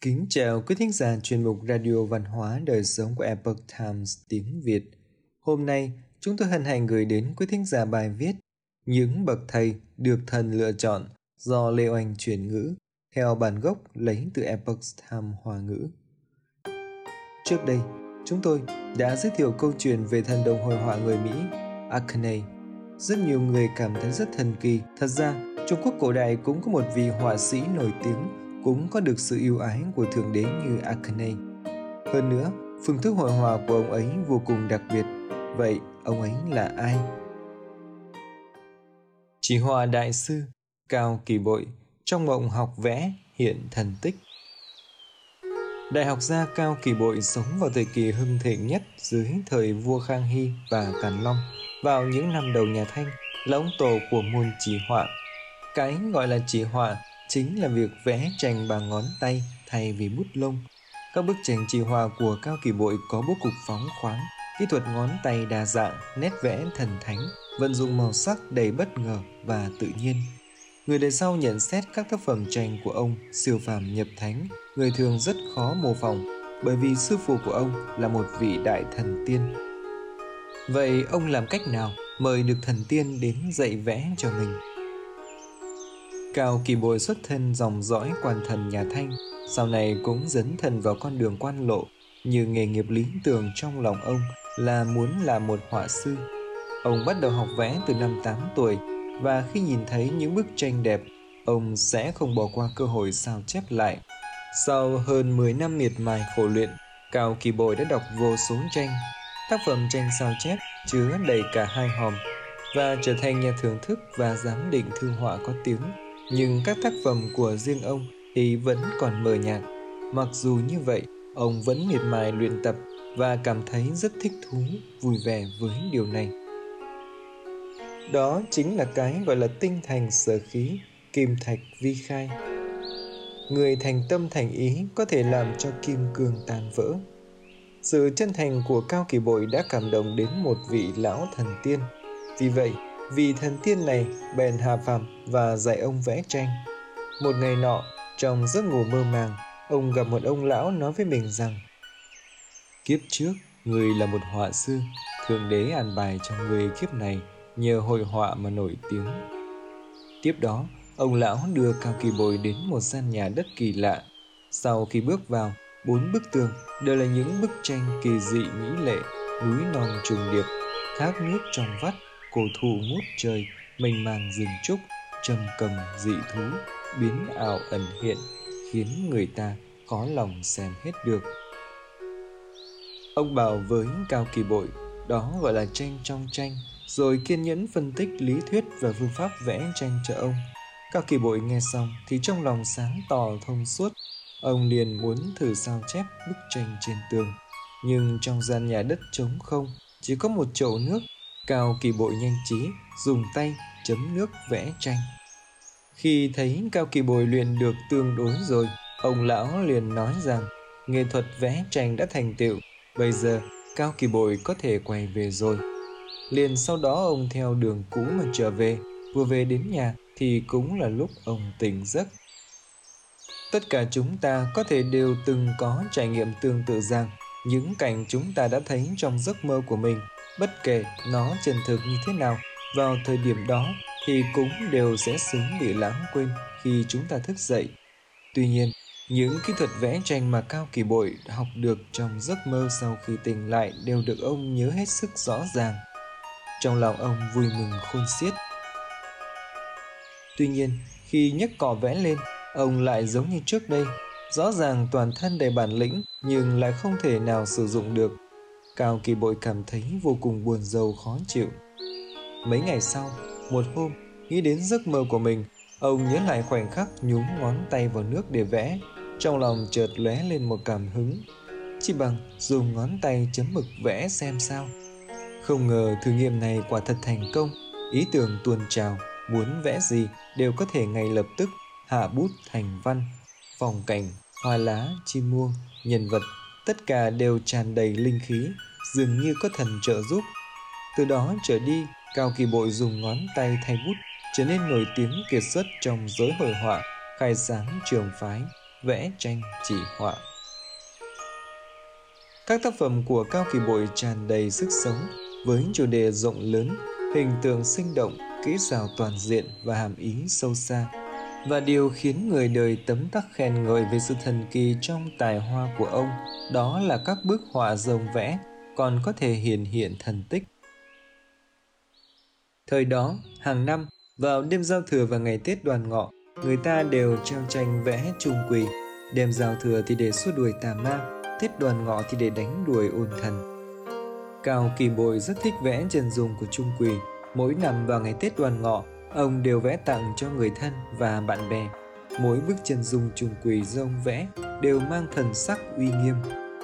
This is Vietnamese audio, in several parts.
Kính chào quý thính giả chuyên mục Radio Văn hóa Đời Sống của Epoch Times tiếng Việt. Hôm nay, chúng tôi hân hạnh gửi đến quý thính giả bài viết Những bậc thầy được thần lựa chọn do Lê Oanh chuyển ngữ theo bản gốc lấy từ Epoch Times Hoa ngữ. Trước đây, chúng tôi đã giới thiệu câu chuyện về thần đồng hội họa người Mỹ Akane. Rất nhiều người cảm thấy rất thần kỳ. Thật ra, Trung Quốc cổ đại cũng có một vị họa sĩ nổi tiếng cũng có được sự yêu ái của Thượng Đế như Akane. Hơn nữa, phương thức hội họa của ông ấy vô cùng đặc biệt. Vậy, ông ấy là ai? Chỉ hòa đại sư, Cao Kỳ Bội, trong mộng học vẽ hiện thần tích. Đại học gia Cao Kỳ Bội sống vào thời kỳ hưng thịnh nhất dưới thời vua Khang Hy và Càn Long vào những năm đầu nhà Thanh là ông tổ của môn chỉ họa. Cái gọi là chỉ họa chính là việc vẽ tranh bằng ngón tay thay vì bút lông. Các bức tranh trì hòa của Cao Kỳ Bội có bố cục phóng khoáng, kỹ thuật ngón tay đa dạng, nét vẽ thần thánh, vận dụng màu sắc đầy bất ngờ và tự nhiên. Người đời sau nhận xét các tác phẩm tranh của ông siêu phàm nhập thánh, người thường rất khó mô phỏng bởi vì sư phụ của ông là một vị đại thần tiên. Vậy ông làm cách nào mời được thần tiên đến dạy vẽ cho mình? Cao Kỳ Bồi xuất thân dòng dõi quan thần nhà Thanh, sau này cũng dấn thân vào con đường quan lộ, như nghề nghiệp lý tưởng trong lòng ông là muốn là một họa sư. Ông bắt đầu học vẽ từ năm 8 tuổi và khi nhìn thấy những bức tranh đẹp, ông sẽ không bỏ qua cơ hội sao chép lại. Sau hơn 10 năm miệt mài khổ luyện, Cao Kỳ Bồi đã đọc vô số tranh. Tác phẩm tranh sao chép chứa đầy cả hai hòm và trở thành nhà thưởng thức và giám định thư họa có tiếng nhưng các tác phẩm của riêng ông thì vẫn còn mờ nhạt. Mặc dù như vậy, ông vẫn miệt mài luyện tập và cảm thấy rất thích thú, vui vẻ với điều này. Đó chính là cái gọi là tinh thành sở khí, kim thạch vi khai. Người thành tâm thành ý có thể làm cho kim cương tan vỡ. Sự chân thành của Cao Kỳ Bội đã cảm động đến một vị lão thần tiên. Vì vậy, vì thần tiên này bèn hạ phàm và dạy ông vẽ tranh. Một ngày nọ, trong giấc ngủ mơ màng, ông gặp một ông lão nói với mình rằng Kiếp trước, người là một họa sư, Thượng Đế an bài cho người kiếp này nhờ hội họa mà nổi tiếng. Tiếp đó, ông lão đưa Cao Kỳ Bồi đến một gian nhà đất kỳ lạ. Sau khi bước vào, bốn bức tường đều là những bức tranh kỳ dị mỹ lệ, núi non trùng điệp, thác nước trong vắt, cổ thụ ngút trời, mênh mang rừng trúc trầm cầm dị thú, biến ảo ẩn hiện, khiến người ta khó lòng xem hết được. Ông bảo với cao kỳ bội, đó gọi là tranh trong tranh, rồi kiên nhẫn phân tích lý thuyết và phương pháp vẽ tranh cho ông. Cao kỳ bội nghe xong thì trong lòng sáng tỏ thông suốt. Ông liền muốn thử sao chép bức tranh trên tường. Nhưng trong gian nhà đất trống không, chỉ có một chậu nước Cao Kỳ Bội nhanh trí dùng tay chấm nước vẽ tranh. Khi thấy Cao Kỳ Bội luyện được tương đối rồi, ông lão liền nói rằng nghệ thuật vẽ tranh đã thành tựu, bây giờ Cao Kỳ Bội có thể quay về rồi. Liền sau đó ông theo đường cũ mà trở về, vừa về đến nhà thì cũng là lúc ông tỉnh giấc. Tất cả chúng ta có thể đều từng có trải nghiệm tương tự rằng những cảnh chúng ta đã thấy trong giấc mơ của mình bất kể nó chân thực như thế nào, vào thời điểm đó thì cũng đều sẽ sớm bị lãng quên khi chúng ta thức dậy. Tuy nhiên, những kỹ thuật vẽ tranh mà cao kỳ bội học được trong giấc mơ sau khi tỉnh lại đều được ông nhớ hết sức rõ ràng. Trong lòng ông vui mừng khôn xiết. Tuy nhiên, khi nhấc cỏ vẽ lên, ông lại giống như trước đây, rõ ràng toàn thân đầy bản lĩnh nhưng lại không thể nào sử dụng được. Cao Kỳ Bội cảm thấy vô cùng buồn rầu khó chịu. Mấy ngày sau, một hôm, nghĩ đến giấc mơ của mình, ông nhớ lại khoảnh khắc nhúng ngón tay vào nước để vẽ. Trong lòng chợt lóe lên một cảm hứng. Chỉ bằng dùng ngón tay chấm mực vẽ xem sao. Không ngờ thử nghiệm này quả thật thành công. Ý tưởng tuôn trào, muốn vẽ gì đều có thể ngay lập tức hạ bút thành văn. Phòng cảnh, hoa lá, chim muông, nhân vật, tất cả đều tràn đầy linh khí, dường như có thần trợ giúp. Từ đó trở đi, Cao Kỳ Bội dùng ngón tay thay bút trở nên nổi tiếng kiệt xuất trong giới hội họa, khai sáng trường phái. vẽ tranh chỉ họa. Các tác phẩm của Cao Kỳ Bội tràn đầy sức sống với chủ đề rộng lớn, hình tượng sinh động, kỹ xảo toàn diện và hàm ý sâu xa. Và điều khiến người đời tấm tắc khen ngợi về sự thần kỳ trong tài hoa của ông đó là các bức họa rồng vẽ còn có thể hiện hiện thần tích. Thời đó, hàng năm, vào đêm giao thừa và ngày Tết đoàn ngọ, người ta đều treo tranh vẽ trung quỳ. Đêm giao thừa thì để xua đuổi tà ma, Tết đoàn ngọ thì để đánh đuổi ôn thần. Cao Kỳ bồi rất thích vẽ chân dung của Trung Quỳ. Mỗi năm vào ngày Tết đoàn ngọ, ông đều vẽ tặng cho người thân và bạn bè. Mỗi bức chân dung Trung Quỳ do ông vẽ đều mang thần sắc uy nghiêm.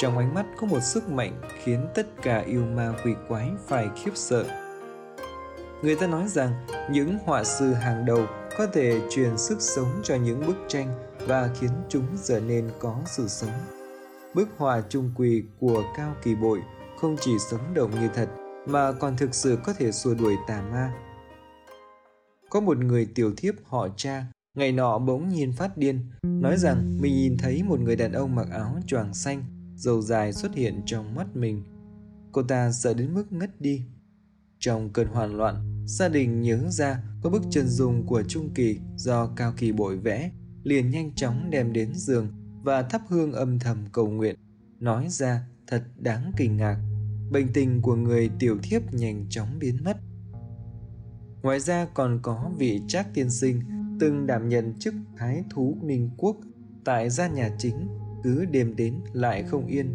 Trong ánh mắt có một sức mạnh khiến tất cả yêu ma quỷ quái phải khiếp sợ. Người ta nói rằng những họa sư hàng đầu có thể truyền sức sống cho những bức tranh và khiến chúng trở nên có sự sống. Bức họa trung quỳ của Cao Kỳ Bội không chỉ sống động như thật mà còn thực sự có thể xua đuổi tà ma. Có một người tiểu thiếp họ cha, ngày nọ bỗng nhiên phát điên, nói rằng mình nhìn thấy một người đàn ông mặc áo choàng xanh, dầu dài xuất hiện trong mắt mình. Cô ta sợ đến mức ngất đi. Trong cơn hoảng loạn, gia đình nhớ ra có bức chân dung của Trung Kỳ do Cao Kỳ Bội vẽ, liền nhanh chóng đem đến giường và thắp hương âm thầm cầu nguyện. Nói ra thật đáng kinh ngạc bệnh tình của người tiểu thiếp nhanh chóng biến mất. Ngoài ra còn có vị trác tiên sinh từng đảm nhận chức thái thú ninh quốc tại gia nhà chính cứ đêm đến lại không yên.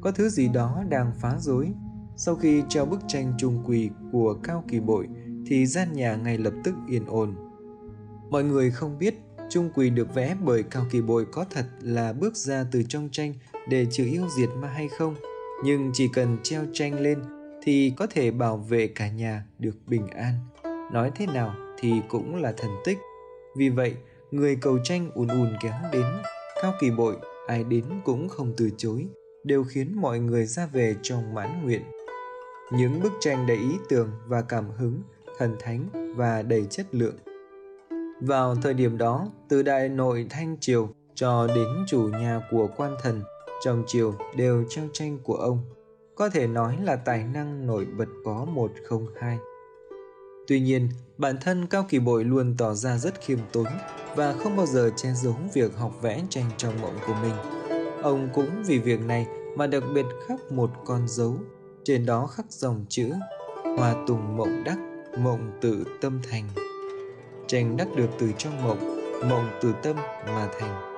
Có thứ gì đó đang phá rối. Sau khi treo bức tranh trung quỳ của Cao Kỳ Bội, thì gian nhà ngay lập tức yên ổn. Mọi người không biết, Trung quỳ được vẽ bởi Cao Kỳ Bội có thật là bước ra từ trong tranh để trừ yêu diệt ma hay không – nhưng chỉ cần treo tranh lên thì có thể bảo vệ cả nhà được bình an nói thế nào thì cũng là thần tích vì vậy, người cầu tranh ùn ùn kéo đến cao kỳ bội ai đến cũng không từ chối, đều khiến mọi người ra về trong mãn nguyện. Những bức tranh đầy ý tưởng và cảm hứng, thần thánh và đầy chất lượng. Vào thời điểm đó, từ đại nội thanh triều cho đến chủ nhà của quan thần trong triều đều treo tranh của ông. Có thể nói là tài năng nổi bật có một không hai tuy nhiên, bản thân cao kỳ bội luôn tỏ ra rất khiêm tốn và không bao giờ che giấu việc học vẽ tranh trong mộng của mình. Ông cũng vì việc này mà đặc biệt khắc một con dấu, trên đó khắc dòng chữ hòa tùng mộng đắc, mộng tự tâm thành. Tranh đắc được từ trong mộng mộng từ tâm mà thành.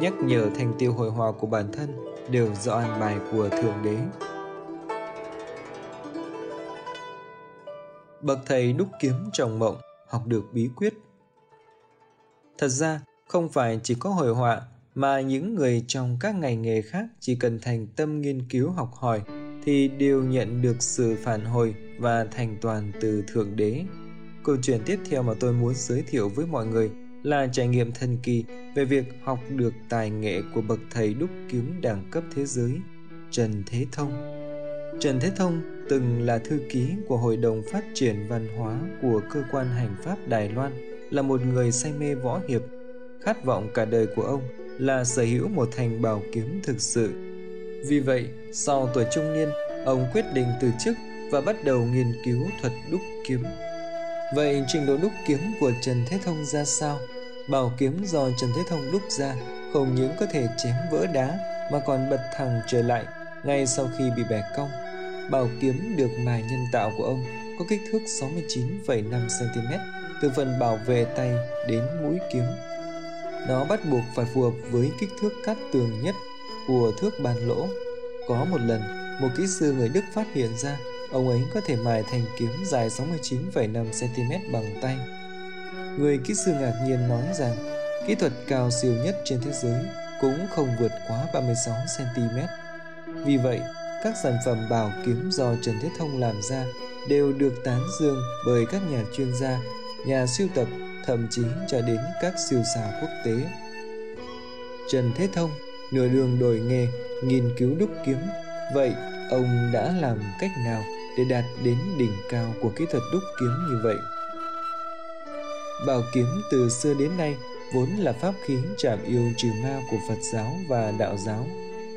Nhắc nhở thành tiêu hội hòa của bản thân đều do an bài của Thượng Đế. Bậc thầy đúc kiếm trong mộng học được bí quyết. Thật ra, không phải chỉ có hội họa mà những người trong các ngành nghề khác chỉ cần thành tâm nghiên cứu học hỏi thì đều nhận được sự phản hồi và thành toàn từ Thượng Đế. Câu chuyện tiếp theo mà tôi muốn giới thiệu với mọi người là trải nghiệm thần kỳ về việc học được tài nghệ của bậc thầy đúc kiếm đẳng cấp thế giới, Trần Thế Thông. Trần Thế Thông từng là thư ký của Hội đồng Phát triển Văn hóa của cơ quan hành pháp Đài Loan, là một người say mê võ hiệp. Khát vọng cả đời của ông là sở hữu một thành bảo kiếm thực sự. Vì vậy, sau tuổi trung niên, ông quyết định từ chức và bắt đầu nghiên cứu thuật đúc kiếm. Vậy trình độ đúc kiếm của Trần Thế Thông ra sao? Bảo kiếm do Trần Thế Thông đúc ra không những có thể chém vỡ đá mà còn bật thẳng trở lại ngay sau khi bị bẻ cong. Bảo kiếm được mài nhân tạo của ông có kích thước 69,5 cm từ phần bảo vệ tay đến mũi kiếm. Nó bắt buộc phải phù hợp với kích thước cắt tường nhất của thước bàn lỗ. Có một lần, một kỹ sư người Đức phát hiện ra ông ấy có thể mài thành kiếm dài 69,5 cm bằng tay người kỹ sư ngạc nhiên nói rằng kỹ thuật cao siêu nhất trên thế giới cũng không vượt quá 36 cm. Vì vậy, các sản phẩm bảo kiếm do Trần Thế Thông làm ra đều được tán dương bởi các nhà chuyên gia, nhà siêu tập, thậm chí cho đến các siêu sao quốc tế. Trần Thế Thông nửa đường đổi nghề, nghiên cứu đúc kiếm. Vậy, ông đã làm cách nào để đạt đến đỉnh cao của kỹ thuật đúc kiếm như vậy? Bảo kiếm từ xưa đến nay vốn là pháp khí chạm yêu trừ ma của Phật giáo và đạo giáo.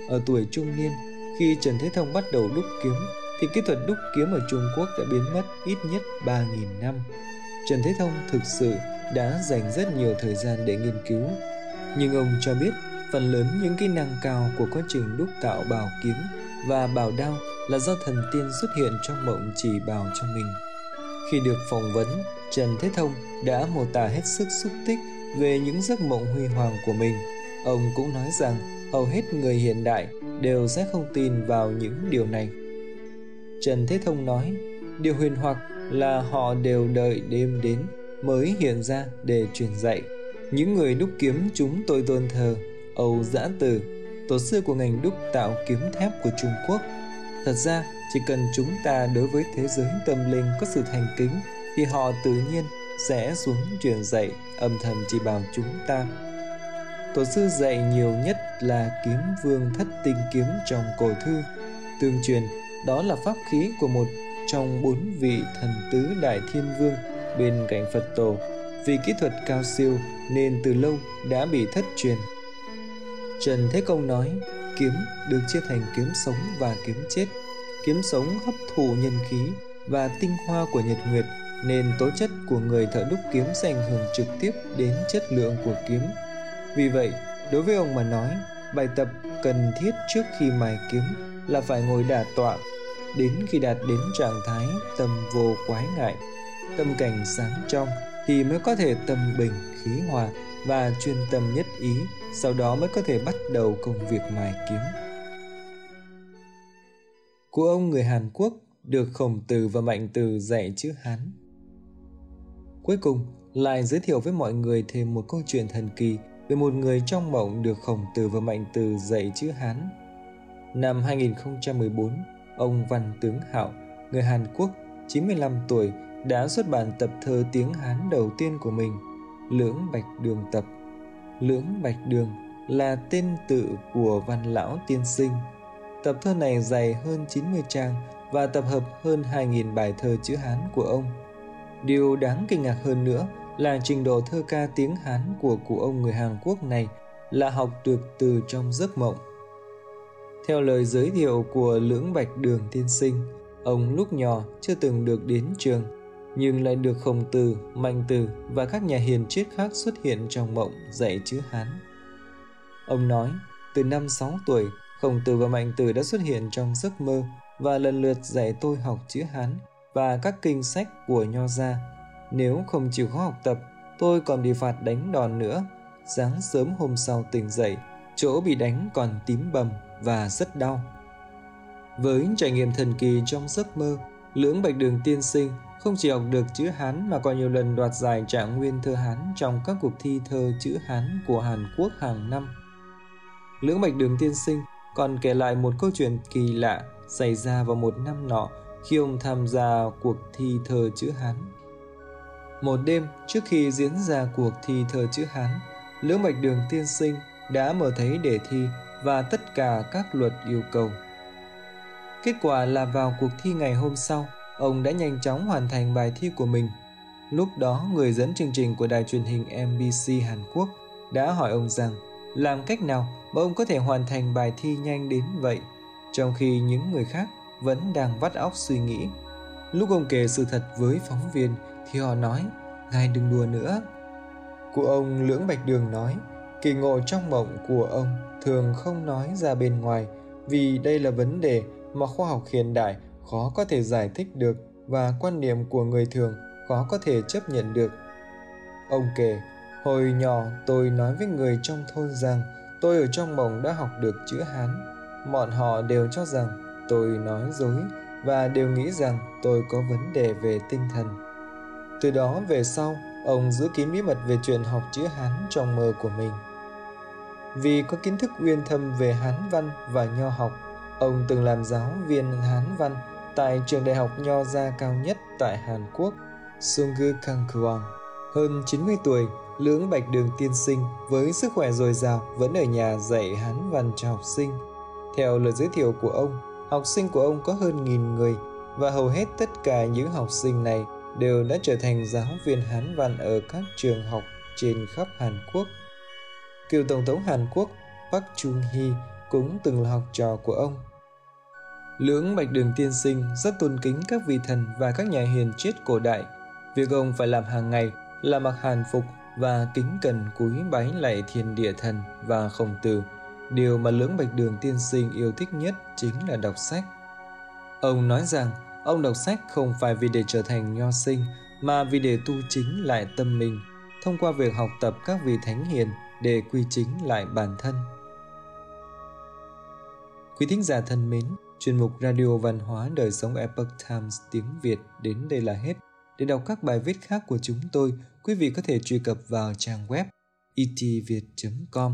Ở tuổi trung niên, khi Trần Thế Thông bắt đầu đúc kiếm, thì kỹ thuật đúc kiếm ở Trung Quốc đã biến mất ít nhất 3.000 năm. Trần Thế Thông thực sự đã dành rất nhiều thời gian để nghiên cứu. Nhưng ông cho biết phần lớn những kỹ năng cao của quá trình đúc tạo bảo kiếm và bảo đao là do thần tiên xuất hiện trong mộng chỉ bảo cho mình. Khi được phỏng vấn, Trần Thế Thông đã mô tả hết sức xúc tích về những giấc mộng huy hoàng của mình. Ông cũng nói rằng hầu hết người hiện đại đều sẽ không tin vào những điều này. Trần Thế Thông nói, điều huyền hoặc là họ đều đợi đêm đến mới hiện ra để truyền dạy. Những người đúc kiếm chúng tôi tôn thờ, Âu Giã Từ, tổ sư của ngành đúc tạo kiếm thép của Trung Quốc. Thật ra, chỉ cần chúng ta đối với thế giới tâm linh có sự thành kính thì họ tự nhiên sẽ xuống truyền dạy âm thầm chỉ bảo chúng ta. Tổ sư dạy nhiều nhất là kiếm vương thất tinh kiếm trong cổ thư. Tương truyền, đó là pháp khí của một trong bốn vị thần tứ đại thiên vương bên cạnh Phật tổ. Vì kỹ thuật cao siêu nên từ lâu đã bị thất truyền. Trần Thế Công nói, kiếm được chia thành kiếm sống và kiếm chết. Kiếm sống hấp thụ nhân khí và tinh hoa của nhật nguyệt nên tố chất của người thợ đúc kiếm sẽ ảnh hưởng trực tiếp đến chất lượng của kiếm. Vì vậy, đối với ông mà nói, bài tập cần thiết trước khi mài kiếm là phải ngồi đả tọa đến khi đạt đến trạng thái tâm vô quái ngại, tâm cảnh sáng trong thì mới có thể tâm bình khí hòa và chuyên tâm nhất ý, sau đó mới có thể bắt đầu công việc mài kiếm. Của ông người Hàn Quốc được Khổng Tử và Mạnh từ dạy chữ Hán Cuối cùng, lại giới thiệu với mọi người thêm một câu chuyện thần kỳ về một người trong mộng được Khổng Tử và Mạnh từ dạy chữ Hán. Năm 2014, ông Văn Tướng Hạo, người Hàn Quốc, 95 tuổi, đã xuất bản tập thơ tiếng Hán đầu tiên của mình, Lưỡng Bạch Đường Tập. Lưỡng Bạch Đường là tên tự của văn lão tiên sinh. Tập thơ này dày hơn 90 trang và tập hợp hơn 2.000 bài thơ chữ Hán của ông – Điều đáng kinh ngạc hơn nữa là trình độ thơ ca tiếng Hán của cụ ông người Hàn Quốc này là học được từ trong giấc mộng. Theo lời giới thiệu của Lưỡng Bạch Đường tiên sinh, ông lúc nhỏ chưa từng được đến trường, nhưng lại được Khổng Tử, Mạnh Tử và các nhà hiền triết khác xuất hiện trong mộng dạy chữ Hán. Ông nói, từ năm 6 tuổi, Khổng Tử và Mạnh Tử đã xuất hiện trong giấc mơ và lần lượt dạy tôi học chữ Hán và các kinh sách của Nho gia. Nếu không chịu khó học tập, tôi còn bị phạt đánh đòn nữa. Sáng sớm hôm sau tỉnh dậy, chỗ bị đánh còn tím bầm và rất đau. Với trải nghiệm thần kỳ trong giấc mơ, Lưỡng Bạch Đường tiên sinh không chỉ học được chữ Hán mà còn nhiều lần đoạt giải trạng nguyên thơ Hán trong các cuộc thi thơ chữ Hán của Hàn Quốc hàng năm. Lưỡng Bạch Đường tiên sinh còn kể lại một câu chuyện kỳ lạ xảy ra vào một năm nọ khi ông tham gia cuộc thi thơ chữ Hán. Một đêm trước khi diễn ra cuộc thi thơ chữ Hán, Lưỡng Bạch Đường tiên sinh đã mở thấy đề thi và tất cả các luật yêu cầu. Kết quả là vào cuộc thi ngày hôm sau, ông đã nhanh chóng hoàn thành bài thi của mình. Lúc đó, người dẫn chương trình của đài truyền hình MBC Hàn Quốc đã hỏi ông rằng làm cách nào mà ông có thể hoàn thành bài thi nhanh đến vậy, trong khi những người khác vẫn đang vắt óc suy nghĩ. Lúc ông kể sự thật với phóng viên thì họ nói, ngài đừng đùa nữa. Cụ ông Lưỡng Bạch Đường nói, kỳ ngộ trong mộng của ông thường không nói ra bên ngoài vì đây là vấn đề mà khoa học hiện đại khó có thể giải thích được và quan niệm của người thường khó có thể chấp nhận được. Ông kể, hồi nhỏ tôi nói với người trong thôn rằng tôi ở trong mộng đã học được chữ Hán. Bọn họ đều cho rằng tôi nói dối và đều nghĩ rằng tôi có vấn đề về tinh thần. Từ đó về sau, ông giữ kín bí mật về chuyện học chữ Hán trong mơ của mình. Vì có kiến thức uyên thâm về Hán văn và nho học, ông từng làm giáo viên Hán văn tại trường đại học nho gia cao nhất tại Hàn Quốc, Sungu Kangkwang. Hơn 90 tuổi, Lưỡng Bạch Đường tiên sinh với sức khỏe dồi dào vẫn ở nhà dạy Hán văn cho học sinh. Theo lời giới thiệu của ông, học sinh của ông có hơn nghìn người và hầu hết tất cả những học sinh này đều đã trở thành giáo viên Hán văn ở các trường học trên khắp Hàn Quốc. Cựu Tổng thống Hàn Quốc Park Chung-hee cũng từng là học trò của ông. Lưỡng Bạch Đường Tiên Sinh rất tôn kính các vị thần và các nhà hiền triết cổ đại. Việc ông phải làm hàng ngày là mặc hàn phục và kính cẩn cúi bái lạy thiên địa thần và khổng tử. Điều mà Lưỡng Bạch Đường Tiên Sinh yêu thích nhất chính là đọc sách. Ông nói rằng ông đọc sách không phải vì để trở thành nho sinh mà vì để tu chính lại tâm mình thông qua việc học tập các vị thánh hiền để quy chính lại bản thân. Quý thính giả thân mến, chuyên mục Radio Văn hóa Đời sống Epoch Times tiếng Việt đến đây là hết. Để đọc các bài viết khác của chúng tôi, quý vị có thể truy cập vào trang web etviet.com.